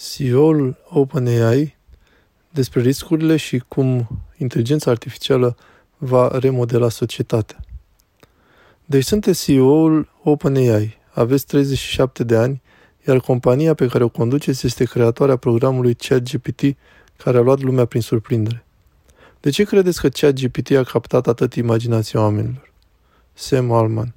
CEO-ul OpenAI despre riscurile și cum inteligența artificială va remodela societatea. Deci sunteți CEO-ul OpenAI, aveți 37 de ani, iar compania pe care o conduceți este creatoarea programului ChatGPT, care a luat lumea prin surprindere. De ce credeți că ChatGPT a captat atât imaginația oamenilor? Sam Alman.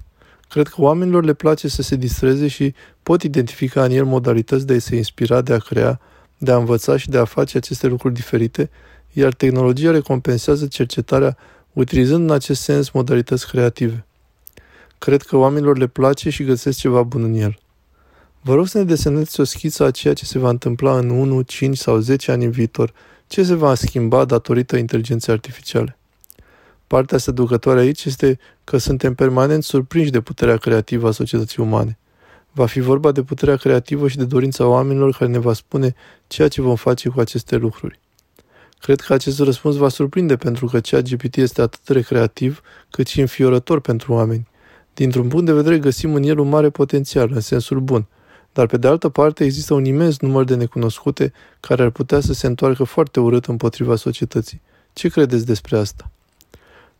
Cred că oamenilor le place să se distreze și pot identifica în el modalități de a se inspira, de a crea, de a învăța și de a face aceste lucruri diferite, iar tehnologia recompensează cercetarea utilizând în acest sens modalități creative. Cred că oamenilor le place și găsesc ceva bun în el. Vă rog să ne desenați o schiță a ceea ce se va întâmpla în 1, 5 sau 10 ani în viitor, ce se va schimba datorită inteligenței artificiale. Partea seducătoare aici este că suntem permanent surprinși de puterea creativă a societății umane. Va fi vorba de puterea creativă și de dorința oamenilor care ne va spune ceea ce vom face cu aceste lucruri. Cred că acest răspuns va surprinde pentru că ceea GPT este atât de creativ cât și înfiorător pentru oameni. Dintr-un punct de vedere găsim în el un mare potențial, în sensul bun, dar pe de altă parte există un imens număr de necunoscute care ar putea să se întoarcă foarte urât împotriva societății. Ce credeți despre asta?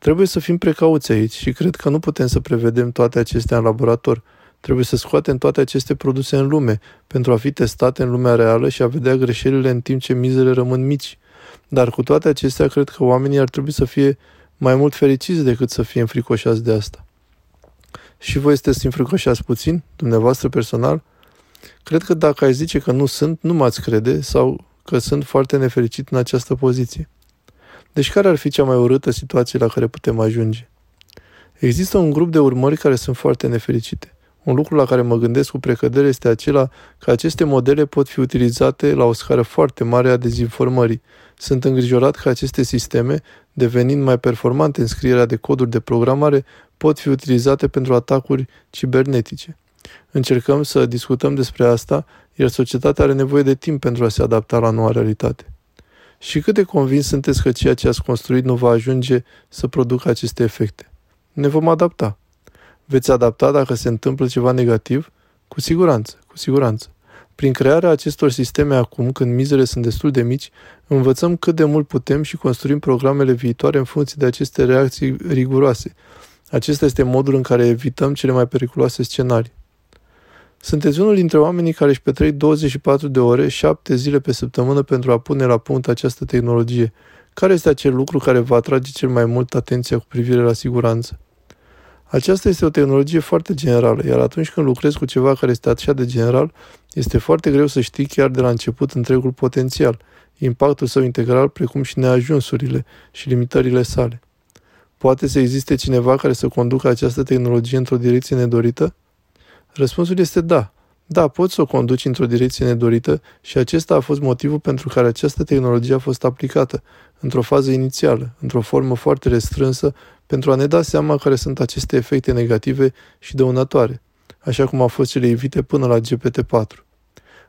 Trebuie să fim precauți aici și cred că nu putem să prevedem toate acestea în laborator. Trebuie să scoatem toate aceste produse în lume pentru a fi testate în lumea reală și a vedea greșelile în timp ce mizele rămân mici. Dar cu toate acestea, cred că oamenii ar trebui să fie mai mult fericiți decât să fie înfricoșați de asta. Și voi sunteți înfricoșați puțin, dumneavoastră personal? Cred că dacă ai zice că nu sunt, nu m-ați crede sau că sunt foarte nefericit în această poziție. Deci care ar fi cea mai urâtă situație la care putem ajunge? Există un grup de urmări care sunt foarte nefericite. Un lucru la care mă gândesc cu precădere este acela că aceste modele pot fi utilizate la o scară foarte mare a dezinformării. Sunt îngrijorat că aceste sisteme, devenind mai performante în scrierea de coduri de programare, pot fi utilizate pentru atacuri cibernetice. Încercăm să discutăm despre asta, iar societatea are nevoie de timp pentru a se adapta la noua realitate. Și cât de convins sunteți că ceea ce ați construit nu va ajunge să producă aceste efecte? Ne vom adapta. Veți adapta dacă se întâmplă ceva negativ? Cu siguranță, cu siguranță. Prin crearea acestor sisteme acum, când mizele sunt destul de mici, învățăm cât de mult putem și construim programele viitoare în funcție de aceste reacții riguroase. Acesta este modul în care evităm cele mai periculoase scenarii. Sunteți unul dintre oamenii care își petrec 24 de ore, 7 zile pe săptămână pentru a pune la punct această tehnologie. Care este acel lucru care va atrage cel mai mult atenția cu privire la siguranță? Aceasta este o tehnologie foarte generală, iar atunci când lucrezi cu ceva care este așa de general, este foarte greu să știi chiar de la început întregul potențial, impactul său integral, precum și neajunsurile și limitările sale. Poate să existe cineva care să conducă această tehnologie într-o direcție nedorită? Răspunsul este da. Da, poți să o conduci într-o direcție nedorită și acesta a fost motivul pentru care această tehnologie a fost aplicată, într-o fază inițială, într-o formă foarte restrânsă, pentru a ne da seama care sunt aceste efecte negative și dăunătoare, așa cum au fost cele evite până la GPT-4.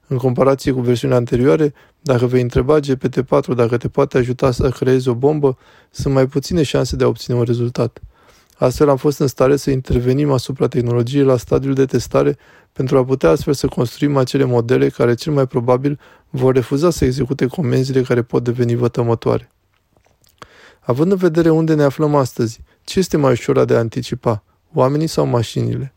În comparație cu versiunea anterioare, dacă vei întreba GPT-4 dacă te poate ajuta să creezi o bombă, sunt mai puține șanse de a obține un rezultat. Astfel am fost în stare să intervenim asupra tehnologiei la stadiul de testare pentru a putea astfel să construim acele modele care cel mai probabil vor refuza să execute comenzile care pot deveni vătămătoare. Având în vedere unde ne aflăm astăzi, ce este mai ușor de a anticipa, oamenii sau mașinile?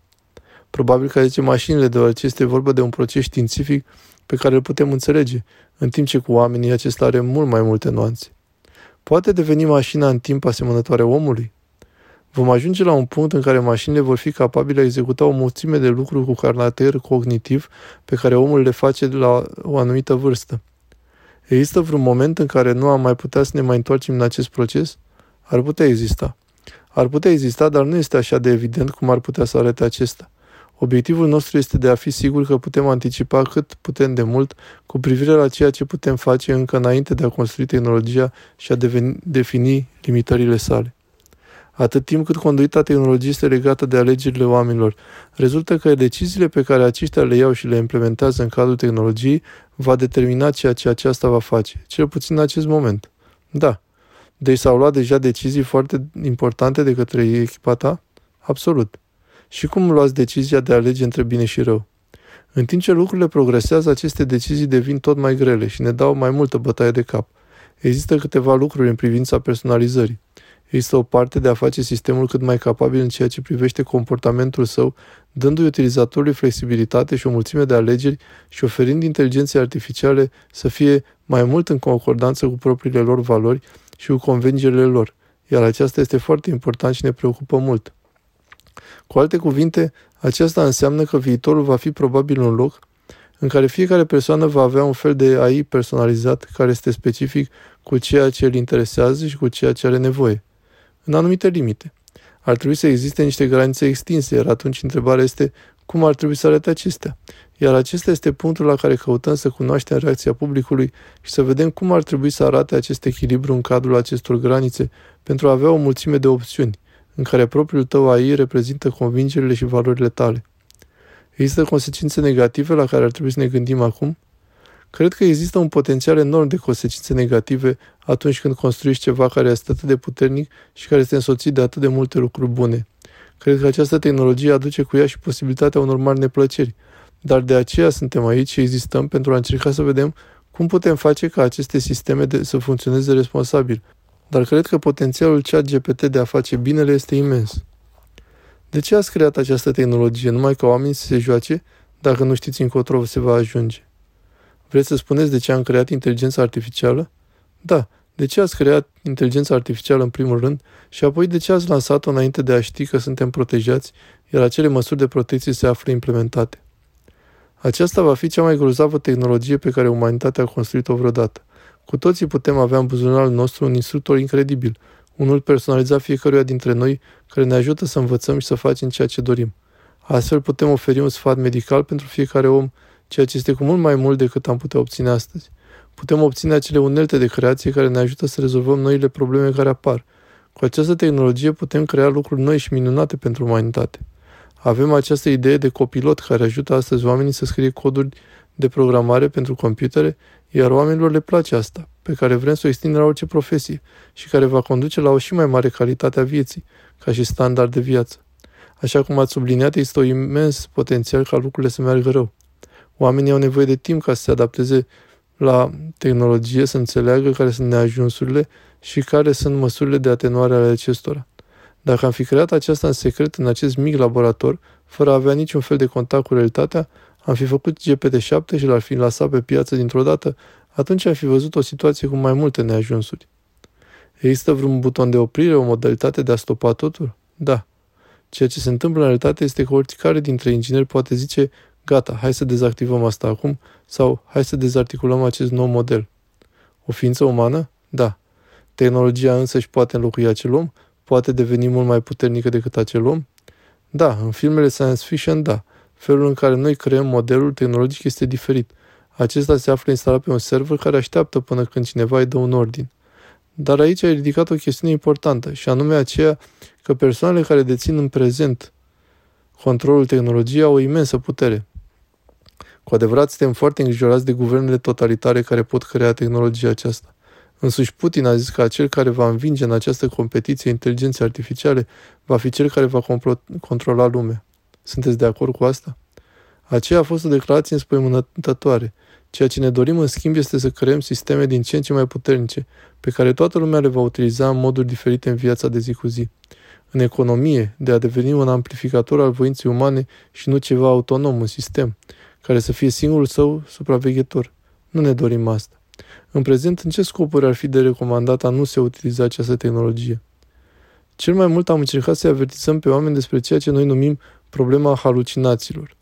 Probabil că zice mașinile, deoarece este vorba de un proces științific pe care îl putem înțelege, în timp ce cu oamenii acesta are mult mai multe nuanțe. Poate deveni mașina în timp asemănătoare omului? Vom ajunge la un punct în care mașinile vor fi capabile a executa o mulțime de lucruri cu caracter cognitiv pe care omul le face de la o anumită vârstă. Există vreun moment în care nu am mai putea să ne mai întoarcem în acest proces? Ar putea exista. Ar putea exista, dar nu este așa de evident cum ar putea să arate acesta. Obiectivul nostru este de a fi sigur că putem anticipa cât putem de mult cu privire la ceea ce putem face încă înainte de a construi tehnologia și a deveni, defini limitările sale atât timp cât conduita tehnologiei este legată de alegerile oamenilor. Rezultă că deciziile pe care aceștia le iau și le implementează în cadrul tehnologiei va determina ceea ce aceasta va face, cel puțin în acest moment. Da. Deci s-au luat deja decizii foarte importante de către echipa ta? Absolut. Și cum luați decizia de a alege între bine și rău? În timp ce lucrurile progresează, aceste decizii devin tot mai grele și ne dau mai multă bătaie de cap. Există câteva lucruri în privința personalizării. Există o parte de a face sistemul cât mai capabil în ceea ce privește comportamentul său, dându-i utilizatorului flexibilitate și o mulțime de alegeri și oferind inteligenței artificiale să fie mai mult în concordanță cu propriile lor valori și cu convingerile lor. Iar aceasta este foarte important și ne preocupă mult. Cu alte cuvinte, aceasta înseamnă că viitorul va fi probabil un loc în care fiecare persoană va avea un fel de AI personalizat care este specific cu ceea ce îl interesează și cu ceea ce are nevoie, în anumite limite. Ar trebui să existe niște granițe extinse, iar atunci întrebarea este cum ar trebui să arate acestea. Iar acesta este punctul la care căutăm să cunoaștem reacția publicului și să vedem cum ar trebui să arate acest echilibru în cadrul acestor granițe pentru a avea o mulțime de opțiuni, în care propriul tău AI reprezintă convingerile și valorile tale. Există consecințe negative la care ar trebui să ne gândim acum? Cred că există un potențial enorm de consecințe negative atunci când construiești ceva care este atât de puternic și care este însoțit de atât de multe lucruri bune. Cred că această tehnologie aduce cu ea și posibilitatea unor mari neplăceri, dar de aceea suntem aici și existăm pentru a încerca să vedem cum putem face ca aceste sisteme de, să funcționeze responsabil. Dar cred că potențialul chat GPT de a face binele este imens. De ce ați creat această tehnologie? Numai ca oamenii să se joace, dacă nu știți încotro se va ajunge. Vreți să spuneți de ce am creat inteligența artificială? Da. De ce ați creat inteligența artificială în primul rând și apoi de ce ați lansat-o înainte de a ști că suntem protejați, iar acele măsuri de protecție se află implementate? Aceasta va fi cea mai grozavă tehnologie pe care umanitatea a construit-o vreodată. Cu toții putem avea în buzunarul nostru un instructor incredibil, unul personalizat fiecăruia dintre noi, care ne ajută să învățăm și să facem ceea ce dorim. Astfel putem oferi un sfat medical pentru fiecare om, ceea ce este cu mult mai mult decât am putea obține astăzi. Putem obține acele unelte de creație care ne ajută să rezolvăm noile probleme care apar. Cu această tehnologie putem crea lucruri noi și minunate pentru umanitate. Avem această idee de copilot care ajută astăzi oamenii să scrie coduri de programare pentru computere, iar oamenilor le place asta, pe care vrem să o extindem la orice profesie și care va conduce la o și mai mare calitate a vieții, ca și standard de viață. Așa cum ați subliniat, este o imens potențial ca lucrurile să meargă rău. Oamenii au nevoie de timp ca să se adapteze la tehnologie, să înțeleagă care sunt neajunsurile și care sunt măsurile de atenuare ale acestora. Dacă am fi creat aceasta în secret în acest mic laborator, fără a avea niciun fel de contact cu realitatea, am fi făcut GPT-7 și l-ar fi lăsat pe piață dintr-o dată, atunci am fi văzut o situație cu mai multe neajunsuri. Există vreun buton de oprire, o modalitate de a stopa totul? Da. Ceea ce se întâmplă în realitate este că oricare dintre ingineri poate zice gata, hai să dezactivăm asta acum sau hai să dezarticulăm acest nou model. O ființă umană? Da. Tehnologia însă își poate înlocui acel om? Poate deveni mult mai puternică decât acel om? Da, în filmele science fiction, da. Felul în care noi creăm modelul tehnologic este diferit. Acesta se află instalat pe un server care așteaptă până când cineva îi dă un ordin. Dar aici ai ridicat o chestiune importantă, și anume aceea că persoanele care dețin în prezent controlul tehnologiei au o imensă putere. Cu adevărat suntem foarte îngrijorați de guvernele totalitare care pot crea tehnologia aceasta. Însuși Putin a zis că acel care va învinge în această competiție inteligenței artificiale va fi cel care va controla lumea. Sunteți de acord cu asta? Aceea a fost o declarație înspăimântătoare. Ceea ce ne dorim în schimb este să creăm sisteme din ce în ce mai puternice, pe care toată lumea le va utiliza în moduri diferite în viața de zi cu zi. În economie, de a deveni un amplificator al voinței umane și nu ceva autonom, un sistem, care să fie singurul său supraveghetor. Nu ne dorim asta. În prezent, în ce scopuri ar fi de recomandat a nu se utiliza această tehnologie? Cel mai mult am încercat să avertizăm pe oameni despre ceea ce noi numim problema halucinațiilor.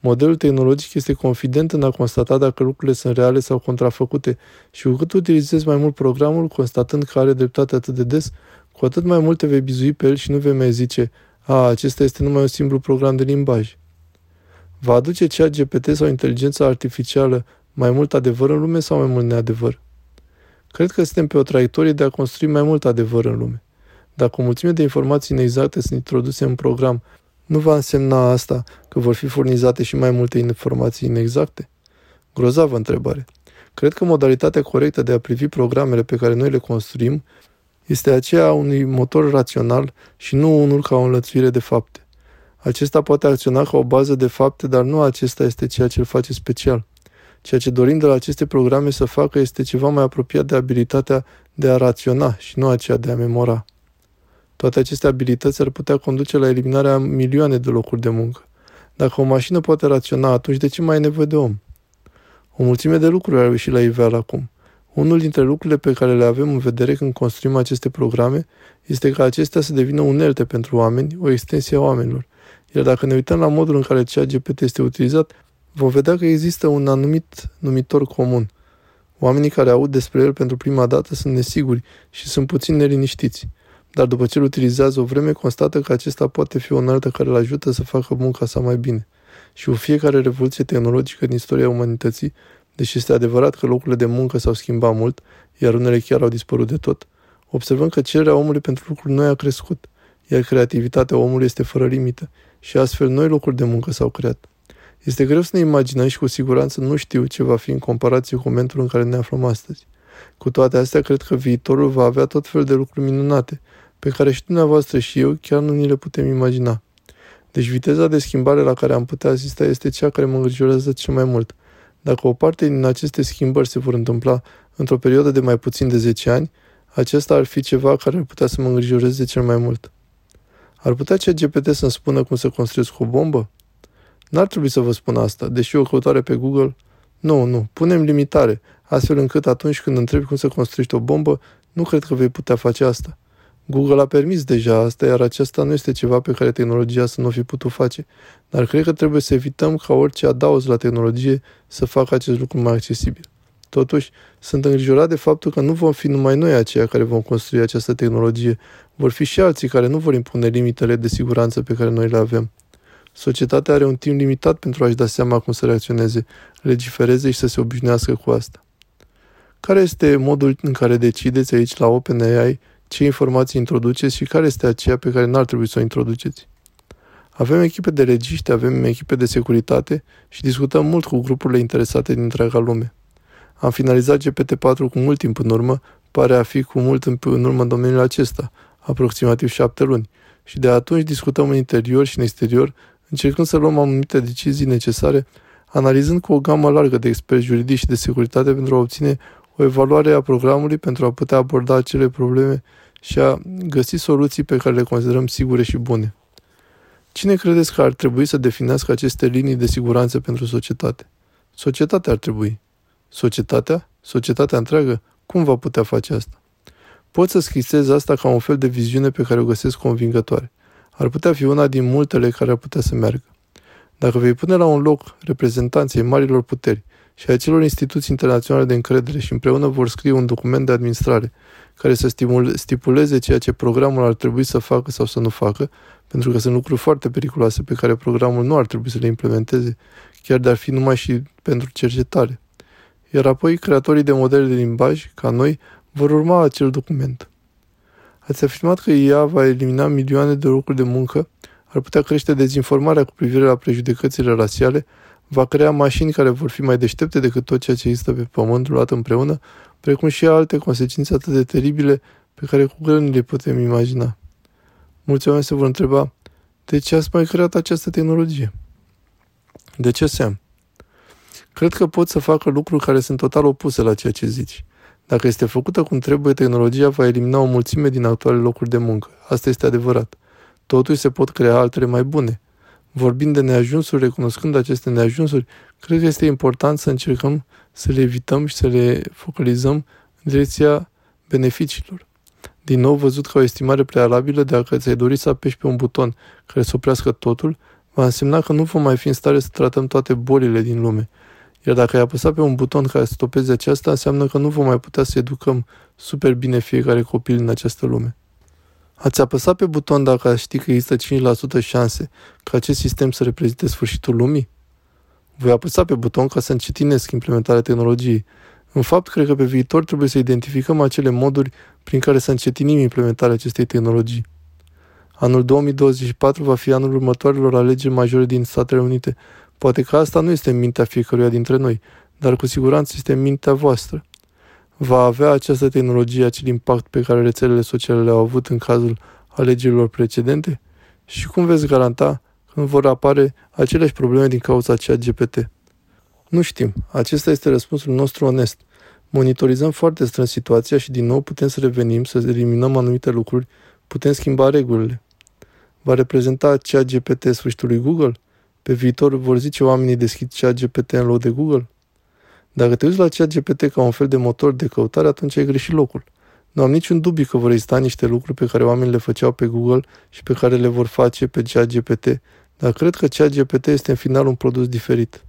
Modelul tehnologic este confident în a constata dacă lucrurile sunt reale sau contrafăcute și cu cât utilizezi mai mult programul, constatând că are dreptate atât de des, cu atât mai mult te vei bizui pe el și nu vei mai zice a, acesta este numai un simplu program de limbaj. Va aduce cea GPT sau inteligența artificială mai mult adevăr în lume sau mai mult neadevăr? Cred că suntem pe o traiectorie de a construi mai mult adevăr în lume. Dacă o mulțime de informații inexacte sunt introduse în program, nu va însemna asta că vor fi furnizate și mai multe informații inexacte? Grozavă întrebare. Cred că modalitatea corectă de a privi programele pe care noi le construim este aceea a unui motor rațional și nu unul ca o înlățuire de fapte. Acesta poate acționa ca o bază de fapte, dar nu acesta este ceea ce îl face special. Ceea ce dorim de la aceste programe să facă este ceva mai apropiat de abilitatea de a raționa și nu aceea de a memora. Toate aceste abilități ar putea conduce la eliminarea milioane de locuri de muncă. Dacă o mașină poate raționa, atunci de ce mai e nevoie de om? O mulțime de lucruri au ieșit la iveală acum. Unul dintre lucrurile pe care le avem în vedere când construim aceste programe este ca acestea să devină unelte pentru oameni, o extensie a oamenilor. Iar dacă ne uităm la modul în care ChatGPT este utilizat, vom vedea că există un anumit numitor comun. Oamenii care aud despre el pentru prima dată sunt nesiguri și sunt puțin neliniștiți. Dar după ce îl utilizează o vreme, constată că acesta poate fi o înaltă care îl ajută să facă munca sa mai bine. Și cu fiecare revoluție tehnologică din istoria umanității, deși este adevărat că locurile de muncă s-au schimbat mult, iar unele chiar au dispărut de tot, observăm că cererea omului pentru lucruri noi a crescut, iar creativitatea omului este fără limită și astfel noi locuri de muncă s-au creat. Este greu să ne imaginăm și cu siguranță nu știu ce va fi în comparație cu momentul în care ne aflăm astăzi. Cu toate astea, cred că viitorul va avea tot fel de lucruri minunate, pe care și dumneavoastră și eu chiar nu ni le putem imagina. Deci viteza de schimbare la care am putea asista este cea care mă îngrijorează cel mai mult. Dacă o parte din aceste schimbări se vor întâmpla într-o perioadă de mai puțin de 10 ani, acesta ar fi ceva care ar putea să mă îngrijoreze cel mai mult. Ar putea cea GPT să-mi spună cum să construiesc o bombă? N-ar trebui să vă spun asta, deși o căutare pe Google... Nu, nu, punem limitare, astfel încât atunci când întrebi cum să construiești o bombă, nu cred că vei putea face asta. Google a permis deja asta, iar acesta nu este ceva pe care tehnologia să nu fi putut face. Dar cred că trebuie să evităm ca orice adaos la tehnologie să facă acest lucru mai accesibil. Totuși, sunt îngrijorat de faptul că nu vom fi numai noi aceia care vom construi această tehnologie, vor fi și alții care nu vor impune limitele de siguranță pe care noi le avem. Societatea are un timp limitat pentru a-și da seama cum să reacționeze, legifereze și să se obișnuiască cu asta. Care este modul în care decideți aici la OpenAI ce informații introduceți și care este aceea pe care n-ar trebui să o introduceți? Avem echipe de regiști, avem echipe de securitate și discutăm mult cu grupurile interesate din întreaga lume. Am finalizat GPT-4 cu mult timp în urmă, pare a fi cu mult în urmă în domeniul acesta, aproximativ șapte luni, și de atunci discutăm în interior și în exterior, încercând să luăm anumite decizii necesare, analizând cu o gamă largă de experți juridici și de securitate pentru a obține o evaluare a programului pentru a putea aborda acele probleme și a găsi soluții pe care le considerăm sigure și bune. Cine credeți că ar trebui să definească aceste linii de siguranță pentru societate? Societatea ar trebui. Societatea? Societatea întreagă? Cum va putea face asta? Pot să schisez asta ca un fel de viziune pe care o găsesc convingătoare. Ar putea fi una din multele care ar putea să meargă. Dacă vei pune la un loc reprezentanții marilor puteri și a celor instituții internaționale de încredere și împreună vor scrie un document de administrare care să stipuleze ceea ce programul ar trebui să facă sau să nu facă, pentru că sunt lucruri foarte periculoase pe care programul nu ar trebui să le implementeze, chiar de ar fi numai și pentru cercetare iar apoi creatorii de modele de limbaj, ca noi, vor urma acel document. Ați afirmat că ea va elimina milioane de locuri de muncă, ar putea crește dezinformarea cu privire la prejudecățile rasiale, va crea mașini care vor fi mai deștepte decât tot ceea ce există pe pământul luat împreună, precum și alte consecințe atât de teribile pe care cu greu le putem imagina. Mulți oameni se vor întreba, de ce ați mai creat această tehnologie? De ce Sam? Cred că pot să facă lucruri care sunt total opuse la ceea ce zici. Dacă este făcută cum trebuie, tehnologia va elimina o mulțime din actuale locuri de muncă. Asta este adevărat. Totuși se pot crea altele mai bune. Vorbind de neajunsuri, recunoscând aceste neajunsuri, cred că este important să încercăm să le evităm și să le focalizăm în direcția beneficiilor. Din nou văzut ca o estimare prealabilă, dacă ți-ai dori să apeși pe un buton care să oprească totul, va însemna că nu vom mai fi în stare să tratăm toate bolile din lume. Iar dacă ai apăsat pe un buton care să stopeze aceasta, înseamnă că nu vom mai putea să educăm super bine fiecare copil în această lume. Ați apăsat pe buton dacă știi că există 5% șanse ca acest sistem să reprezinte sfârșitul lumii? Voi apăsa pe buton ca să încetinesc implementarea tehnologiei. În fapt, cred că pe viitor trebuie să identificăm acele moduri prin care să încetinim implementarea acestei tehnologii. Anul 2024 va fi anul următoarelor alegeri majore din Statele Unite, Poate că asta nu este în mintea fiecăruia dintre noi, dar cu siguranță este în mintea voastră. Va avea această tehnologie acel impact pe care rețelele sociale le-au avut în cazul alegerilor precedente? Și cum veți garanta că când vor apare aceleași probleme din cauza chat GPT? Nu știm. Acesta este răspunsul nostru onest. Monitorizăm foarte strâns situația și din nou putem să revenim, să eliminăm anumite lucruri, putem schimba regulile. Va reprezenta chat GPT sfârșitul lui Google? Pe viitor vor zice oamenii deschid chat GPT în loc de Google? Dacă te uiți la chat GPT ca un fel de motor de căutare, atunci ai greșit locul. Nu am niciun dubiu că vor exista niște lucruri pe care oamenii le făceau pe Google și pe care le vor face pe chat GPT, dar cred că chat GPT este în final un produs diferit.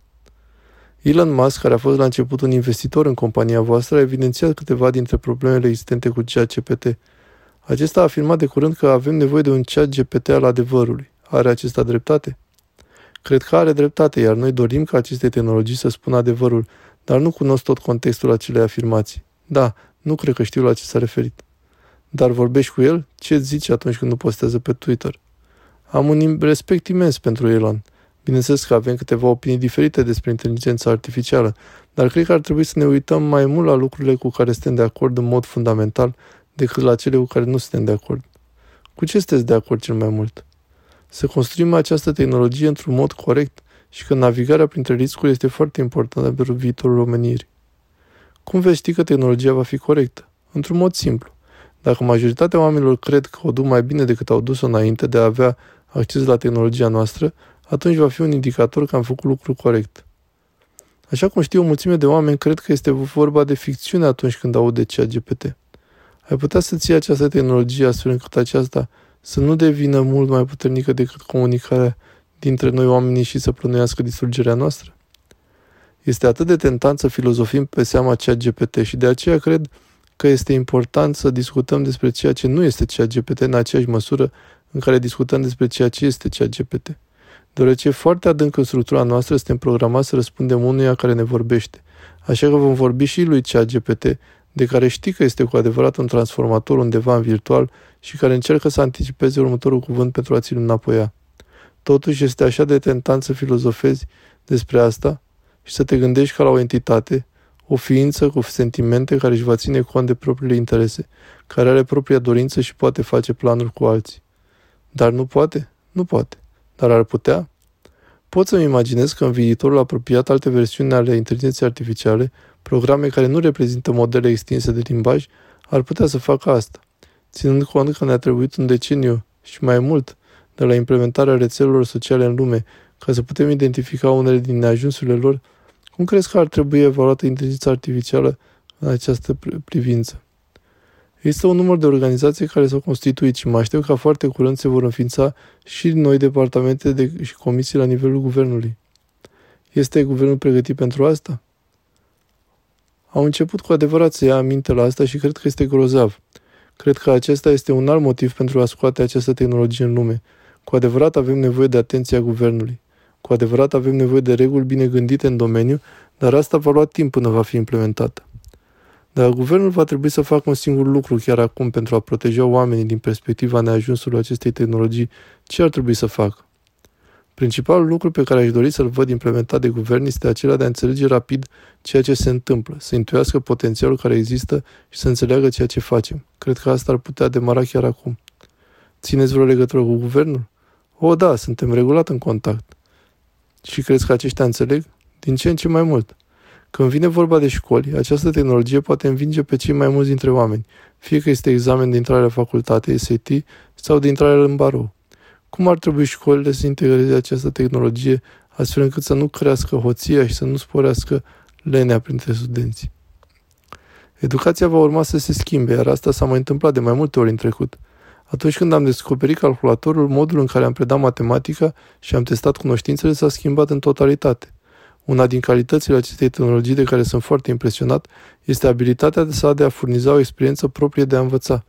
Elon Musk, care a fost la început un investitor în compania voastră, a evidențiat câteva dintre problemele existente cu chat GPT. Acesta a afirmat de curând că avem nevoie de un chat GPT al adevărului. Are acesta dreptate? Cred că are dreptate, iar noi dorim ca aceste tehnologii să spună adevărul, dar nu cunosc tot contextul acelei afirmații. Da, nu cred că știu la ce s-a referit. Dar vorbești cu el? Ce îți zice atunci când nu postează pe Twitter? Am un respect imens pentru Elon. Bineînțeles că avem câteva opinii diferite despre inteligența artificială, dar cred că ar trebui să ne uităm mai mult la lucrurile cu care suntem de acord în mod fundamental decât la cele cu care nu suntem de acord. Cu ce sunteți de acord cel mai mult? Să construim această tehnologie într-un mod corect și că navigarea printre riscuri este foarte importantă pentru viitorul omenirii. Cum veți ști că tehnologia va fi corectă? Într-un mod simplu. Dacă majoritatea oamenilor cred că o duc mai bine decât au dus-o înainte de a avea acces la tehnologia noastră, atunci va fi un indicator că am făcut lucrul corect. Așa cum știu, o mulțime de oameni cred că este vorba de ficțiune atunci când aud de chat GPT. Ai putea să ții această tehnologie astfel încât aceasta să nu devină mult mai puternică decât comunicarea dintre noi oamenii și să plănuiască distrugerea noastră? Este atât de tentant să filozofim pe seama chat GPT și de aceea cred că este important să discutăm despre ceea ce nu este chat GPT în aceeași măsură în care discutăm despre ceea ce este chat GPT. Deoarece foarte adânc în structura noastră suntem programați să răspundem unuia care ne vorbește. Așa că vom vorbi și lui chat GPT, de care știi că este cu adevărat un transformator undeva în virtual și care încearcă să anticipeze următorul cuvânt pentru a ți-l înapoia. Totuși este așa de tentant să filozofezi despre asta și să te gândești ca la o entitate, o ființă cu sentimente care își va ține cont de propriile interese, care are propria dorință și poate face planuri cu alții. Dar nu poate? Nu poate. Dar ar putea? Pot să-mi imaginez că în viitorul apropiat alte versiuni ale inteligenței artificiale, programe care nu reprezintă modele extinse de limbaj, ar putea să facă asta. Ținând cont că ne-a trebuit un deceniu și mai mult de la implementarea rețelelor sociale în lume, ca să putem identifica unele din neajunsurile lor, cum crezi că ar trebui evaluată inteligența artificială în această privință? Există un număr de organizații care s-au constituit și mă aștept ca foarte curând se vor înființa și noi departamente de, și comisii la nivelul guvernului. Este guvernul pregătit pentru asta? Au început cu adevărat să ia aminte la asta și cred că este grozav. Cred că acesta este un alt motiv pentru a scoate această tehnologie în lume. Cu adevărat avem nevoie de atenția guvernului. Cu adevărat avem nevoie de reguli bine gândite în domeniu, dar asta va lua timp până va fi implementată. Dar guvernul va trebui să facă un singur lucru chiar acum pentru a proteja oamenii din perspectiva neajunsului acestei tehnologii, ce ar trebui să facă? Principalul lucru pe care aș dori să-l văd implementat de guvern este acela de a înțelege rapid ceea ce se întâmplă, să intuiască potențialul care există și să înțeleagă ceea ce facem. Cred că asta ar putea demara chiar acum. Țineți vreo legătură cu guvernul? O, da, suntem regulat în contact. Și crezi că aceștia înțeleg? Din ce în ce mai mult. Când vine vorba de școli, această tehnologie poate învinge pe cei mai mulți dintre oameni, fie că este examen de intrare la facultate, SAT, sau de intrare în barou. Cum ar trebui școlile să integreze această tehnologie astfel încât să nu crească hoția și să nu sporească lenea printre studenți? Educația va urma să se schimbe, iar asta s-a mai întâmplat de mai multe ori în trecut. Atunci când am descoperit calculatorul, modul în care am predat matematica și am testat cunoștințele s-a schimbat în totalitate. Una din calitățile acestei tehnologii de care sunt foarte impresionat este abilitatea de sa de a furniza o experiență proprie de a învăța.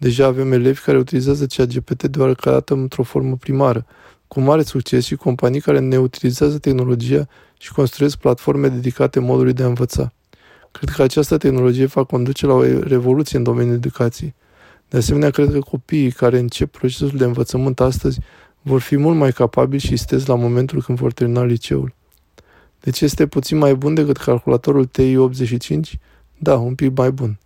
Deja avem elevi care utilizează ChatGPT de oarecare dată într-o formă primară, cu mare succes și companii care ne utilizează tehnologia și construiesc platforme dedicate modului de a învăța. Cred că această tehnologie va conduce la o revoluție în domeniul educației. De asemenea, cred că copiii care încep procesul de învățământ astăzi vor fi mult mai capabili și stezi la momentul când vor termina liceul. Deci este puțin mai bun decât calculatorul TI-85? Da, un pic mai bun.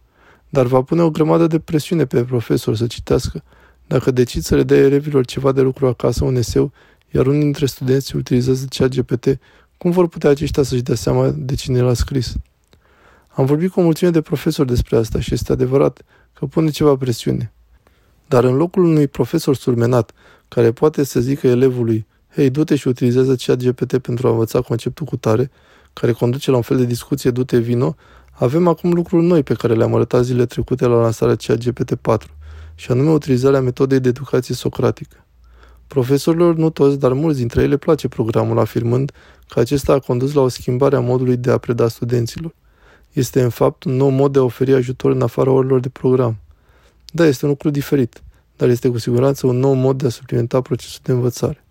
Dar va pune o grămadă de presiune pe profesor să citească. Dacă decid să le dea elevilor ceva de lucru acasă, un eseu, iar unii dintre studenți utilizează ChatGPT, cum vor putea aceștia să-și dea seama de cine l-a scris? Am vorbit cu o mulțime de profesori despre asta și este adevărat că pune ceva presiune. Dar în locul unui profesor surmenat, care poate să zică elevului, hei, du-te și utilizează chat GPT pentru a învăța conceptul cu tare, care conduce la un fel de discuție du-te vino, avem acum lucruri noi pe care le-am arătat zile trecute la lansarea chat GPT-4, și anume utilizarea metodei de educație socratică. Profesorilor, nu toți, dar mulți dintre ei le place programul, afirmând că acesta a condus la o schimbare a modului de a preda studenților. Este, în fapt, un nou mod de a oferi ajutor în afara orilor de program. Da, este un lucru diferit, dar este cu siguranță un nou mod de a suplimenta procesul de învățare.